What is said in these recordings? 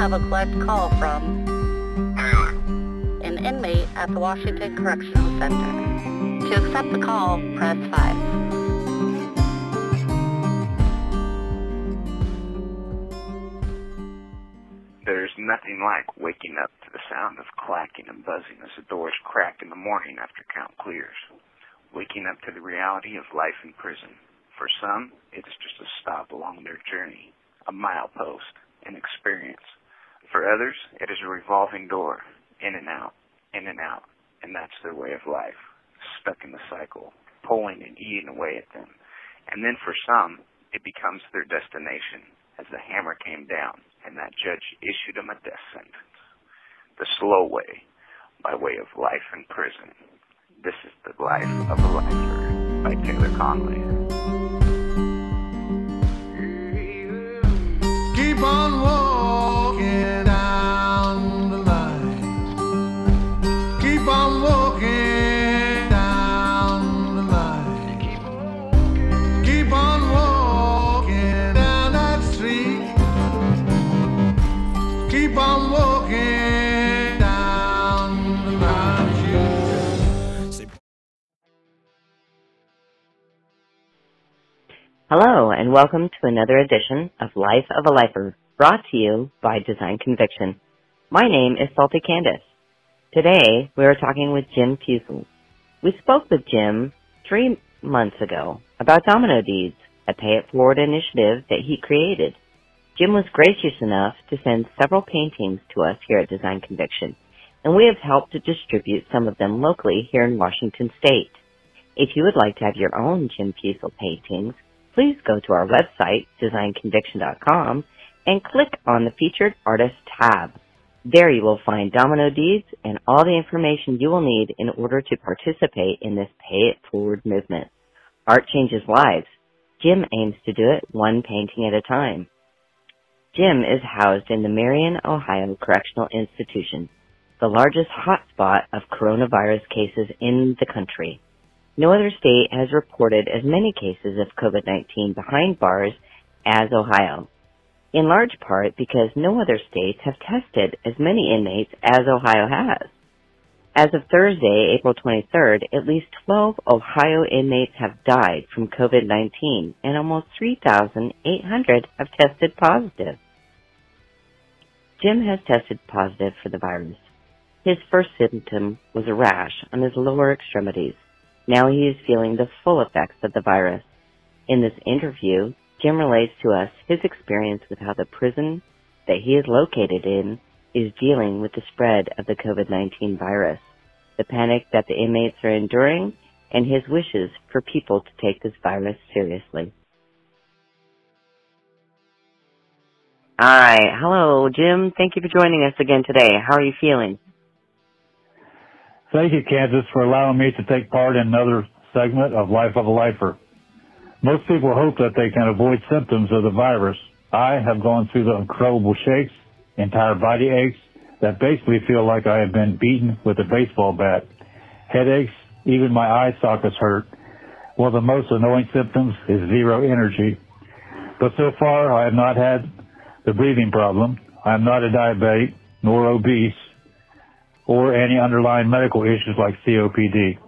have a collect call from an inmate at the Washington Correctional Center. To accept the call, press 5. There's nothing like waking up to the sound of clacking and buzzing as the doors crack in the morning after count clears. Waking up to the reality of life in prison. For some, it's just a stop along their journey, a milepost, an experience. For others, it is a revolving door, in and out, in and out, and that's their way of life, stuck in the cycle, pulling and eating away at them. And then for some, it becomes their destination as the hammer came down and that judge issued them a death sentence. The slow way, by way of life in prison. This is the life of a lifer by Taylor Conley. Keep on walking and welcome to another edition of Life of a Lifer, brought to you by Design Conviction. My name is Salty Candace. Today, we are talking with Jim Fussell. We spoke with Jim three months ago about Domino Deeds, a pay it forward initiative that he created. Jim was gracious enough to send several paintings to us here at Design Conviction, and we have helped to distribute some of them locally here in Washington State. If you would like to have your own Jim Fussell paintings, please go to our website, designconviction.com, and click on the Featured Artist tab. There you will find Domino Deeds and all the information you will need in order to participate in this Pay It Forward movement. Art changes lives. Jim aims to do it one painting at a time. Jim is housed in the Marion, Ohio Correctional Institution, the largest hotspot of coronavirus cases in the country. No other state has reported as many cases of COVID-19 behind bars as Ohio, in large part because no other states have tested as many inmates as Ohio has. As of Thursday, April 23rd, at least 12 Ohio inmates have died from COVID-19 and almost 3,800 have tested positive. Jim has tested positive for the virus. His first symptom was a rash on his lower extremities. Now he is feeling the full effects of the virus. In this interview, Jim relates to us his experience with how the prison that he is located in is dealing with the spread of the COVID-19 virus, the panic that the inmates are enduring, and his wishes for people to take this virus seriously. Alright, hello Jim, thank you for joining us again today. How are you feeling? Thank you, Kansas, for allowing me to take part in another segment of Life of a Lifer. Most people hope that they can avoid symptoms of the virus. I have gone through the incredible shakes, entire body aches that basically feel like I have been beaten with a baseball bat. Headaches, even my eye sockets hurt. One of the most annoying symptoms is zero energy. But so far, I have not had the breathing problem. I am not a diabetic, nor obese, or any underlying medical issues like COPD.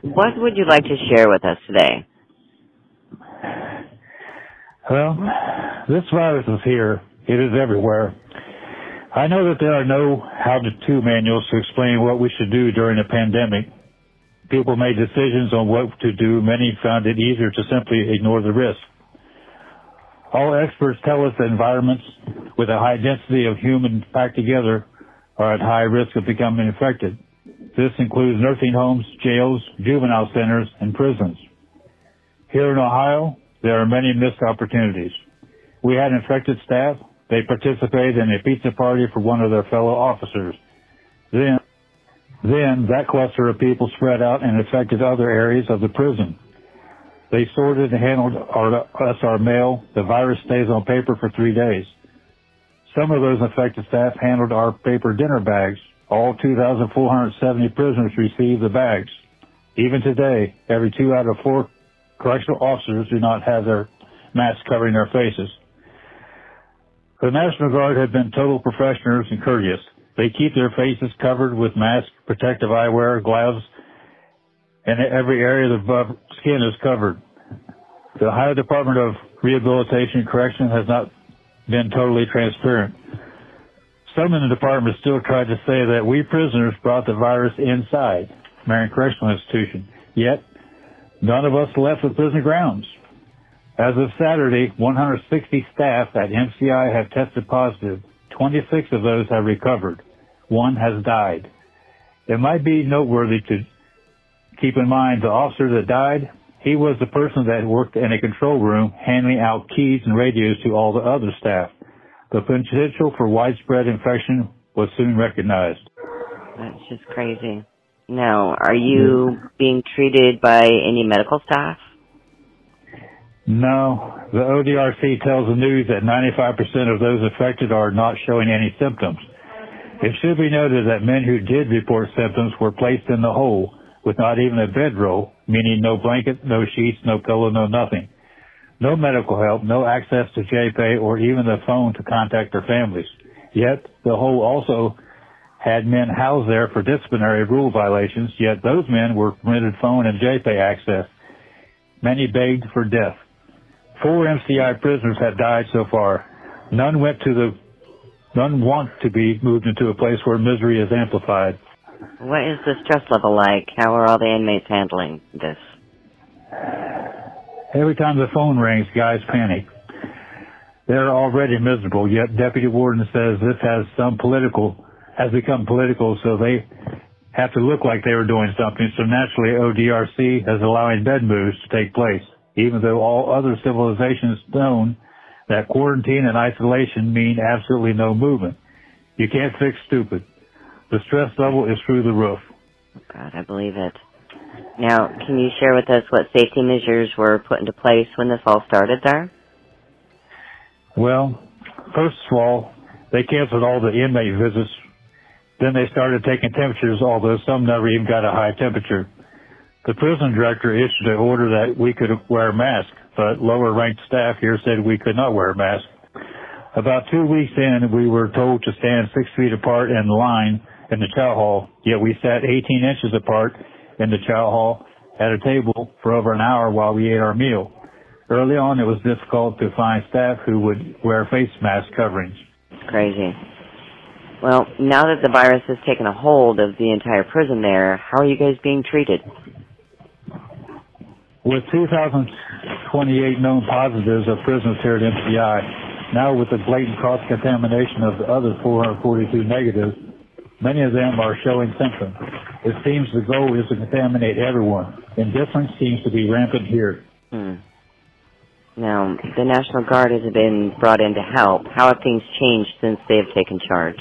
What would you like to share with us today? Well, this virus is here. It is everywhere. I know that there are no how-to manuals to explain what we should do during a pandemic. People made decisions on what to do. Many found it easier to simply ignore the risk. All experts tell us that environments with a high density of humans packed together are at high risk of becoming infected. This includes nursing homes, jails, juvenile centers, and prisons. Here in Ohio, there are many missed opportunities. We had infected staff. They participated in a pizza party for one of their fellow officers. Then, then that cluster of people spread out and affected other areas of the prison. They sorted and handled our, us our mail. The virus stays on paper for three days. Some of those affected staff handled our paper dinner bags. All 2,470 prisoners received the bags. Even today, every two out of four correctional officers do not have their masks covering their faces. The National Guard have been total professionals and courteous. They keep their faces covered with masks, protective eyewear, gloves, and every area of the skin is covered. The Ohio Department of Rehabilitation and Correction has not been totally transparent. Some in the department still tried to say that we prisoners brought the virus inside Marion Correctional Institution, yet none of us left the prison grounds. As of Saturday, 160 staff at MCI have tested positive. 26 of those have recovered. One has died. It might be noteworthy to keep in mind the officer that died, he was the person that worked in a control room handing out keys and radios to all the other staff. The potential for widespread infection was soon recognized. That's just crazy. Now, are you being treated by any medical staff? No. The ODRC tells the news that 95% of those affected are not showing any symptoms. It should be noted that men who did report symptoms were placed in the hole with not even a bedroll, meaning no blanket, no sheets, no pillow, no nothing. No medical help, no access to JPay or even the phone to contact their families. Yet, the hole also had men housed there for disciplinary rule violations, yet those men were permitted phone and JPay access. Many begged for death. Four MCI prisoners have died so far. None went to the, none want to be moved into a place where misery is amplified. What is the stress level like? How are all the inmates handling this? Every time the phone rings, guys panic. They're already miserable, yet Deputy Warden says this has some political, has become political, so they have to look like they were doing something. So naturally, ODRC is allowing bed moves to take place even though all other civilizations known that quarantine and isolation mean absolutely no movement. You can't fix stupid. The stress level is through the roof. God, I believe it. Now, can you share with us what safety measures were put into place when this all started there? Well, first of all, they canceled all the inmate visits. Then they started taking temperatures, although some never even got a high temperature. The prison director issued an order that we could wear masks, but lower ranked staff here said we could not wear masks. About two weeks in, we were told to stand six feet apart in line in the chow hall, yet we sat 18 inches apart in the chow hall at a table for over an hour while we ate our meal. Early on, it was difficult to find staff who would wear face mask coverings. Crazy. Well, now that the virus has taken a hold of the entire prison there, how are you guys being treated? With 2,028 known positives of prisoners here at MCI, now with the blatant cross-contamination of the other 442 negatives, many of them are showing symptoms. It seems the goal is to contaminate everyone. Indifference seems to be rampant here. Hmm. Now, the National Guard has been brought in to help. How have things changed since they have taken charge?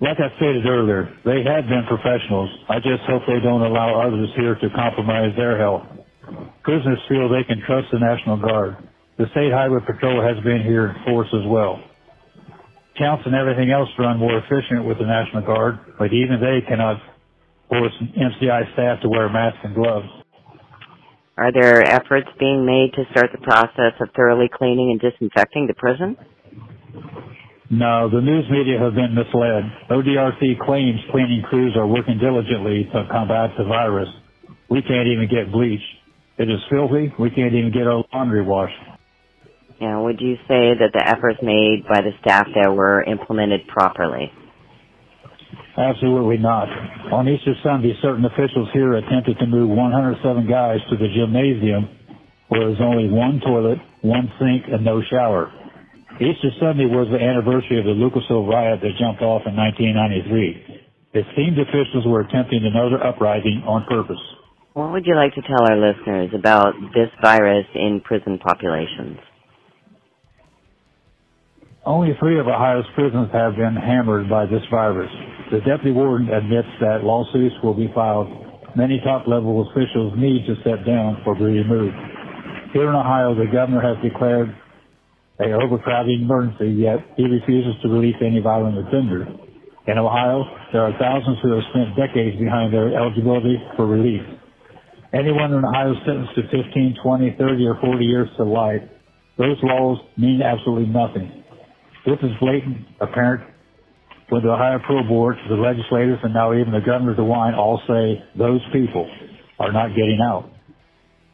Like I stated earlier, they have been professionals. I just hope they don't allow others here to compromise their health. Prisoners feel they can trust the National Guard. The State Highway Patrol has been here in force as well. Counts and everything else run more efficient with the National Guard, but even they cannot force MCI staff to wear masks and gloves. Are there efforts being made to start the process of thoroughly cleaning and disinfecting the prison? No, the news media have been misled. ODRC claims cleaning crews are working diligently to combat the virus. We can't even get bleach. It is filthy. We can't even get our laundry washed. Yeah, would you say that the efforts made by the staff there were implemented properly? Absolutely not. On Easter Sunday, certain officials here attempted to move 107 guys to the gymnasium where there's only one toilet, one sink, and no shower. Easter Sunday was the anniversary of the Lucasville riot that jumped off in 1993. It seemed officials were attempting another uprising on purpose. What would you like to tell our listeners about this virus in prison populations? Only three of Ohio's prisons have been hammered by this virus. The deputy warden admits that lawsuits will be filed. Many top-level officials need to step down or be removed. Here in Ohio, the governor has declared a overcrowding emergency, yet he refuses to release any violent offenders. In Ohio, there are thousands who have spent decades behind their eligibility for release. Anyone in Ohio sentenced to 15, 20, 30, or 40 years to life Those laws mean absolutely nothing. This is blatant, apparent, when the Ohio Parole Board, the legislators, and now even the Governor DeWine all say those people are not getting out.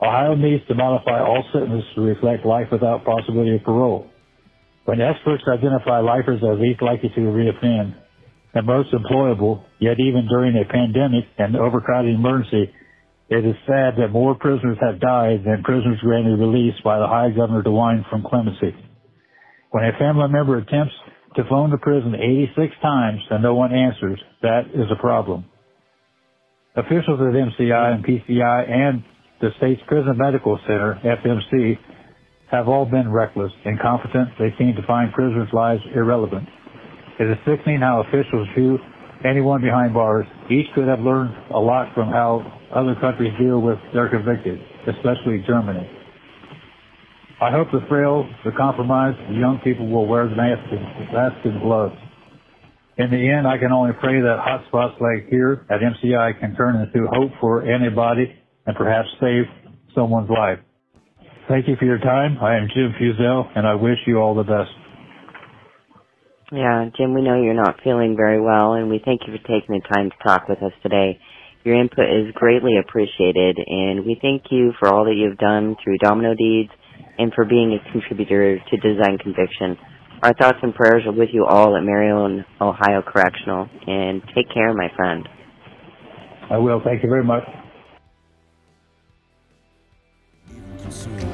Ohio needs to modify all sentences to reflect life without possibility of parole. When experts identify lifers as least likely to reoffend and most employable, yet even during a pandemic and overcrowded emergency, it is sad that more prisoners have died than prisoners granted release by the High Governor DeWine from clemency. When a family member attempts to phone the prison 86 times and no one answers, that is a problem. Officials at MCI and PCI and the state's Prison Medical Center, FMC, have all been reckless, incompetent. They seem to find prisoners' lives irrelevant. It is sickening how officials view anyone behind bars. Each could have learned a lot from how other countries deal with their convicted, especially Germany. I hope the frail, the compromised, the young people will wear the mask and, and gloves. In the end, I can only pray that hotspots like here at MCI can turn into hope for anybody and perhaps save someone's life. Thank you for your time. I am Jim Fussell, and I wish you all the best. Yeah, Jim, we know you're not feeling very well, and we thank you for taking the time to talk with us today. Your input is greatly appreciated, and we thank you for all that you've done through Domino Deeds and for being a contributor to Design Conviction. Our thoughts and prayers are with you all at Marion, Ohio Correctional, and take care, my friend. I will. Thank you very much. Keep on walking.